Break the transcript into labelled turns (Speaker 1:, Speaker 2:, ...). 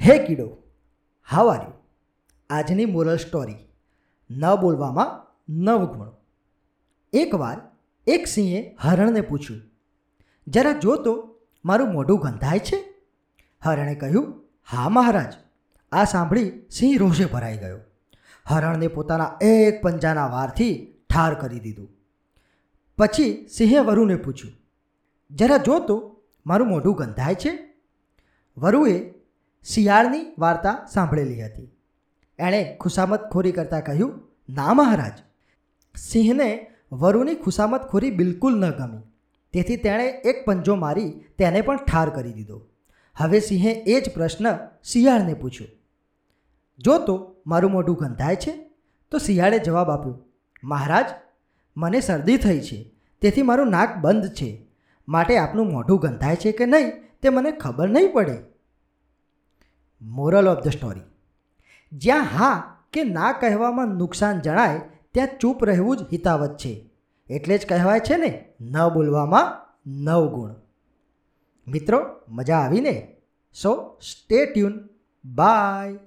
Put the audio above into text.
Speaker 1: હે કીડો હાવ આજની moral story ન બોલવામાં નવ ગુણ. એકવાર એક સિંહે હરણને પૂછ્યું, જરા જો તો મારું મોઢું ગંધાય છે? હરણે કહ્યું, હા મહારાજ. આ સાંભળી સિંહ રોષે ભરાઈ ગયો. હરણને પોતાના એક પંજાના વારથી ઠાર કરી દીધું. પછી સિંહે વરુને પૂછ્યું, જરા જો તો મારું મોઢું ગંધાય છે? વરુએ શિયાળની વાર્તા સાંભળેલી હતી. એણે ખુશામતખોરી કરતાં કહ્યું, ના મહારાજ, સિંહને વરુની ખુશામતખોરી બિલકુલ ન ગમી. તેથી તેણે એક પંજો મારી તેને પણ ઠાર કરી દીધો. હવે સિંહે એ જ પ્રશ્ન શિયાળને પૂછ્યો. જો તો મારું મોઢું ગંધાય છે, તો શિયાળે જવાબ આપ્યો, મહારાજ, મને શરદી થઈ છે, તેથી મારું નાક બંધ છે. માટે આપનું મોઢું ગંધાય છે કે નહીં તે મને ખબર નહીં પડે. મોરલ ઓફ ધ સ્ટોરી જ્યાં હા કે ના કહેવામાં નુકસાન જણાય, ત્યાં ચૂપ રહેવું જ હિતાવત છે. એટલે જ કહેવાય છે ને, ન બોલવામાં નવ ગુણ. મિત્રો, મજા આવીને. સો સ્ટે ટ્યુન બાય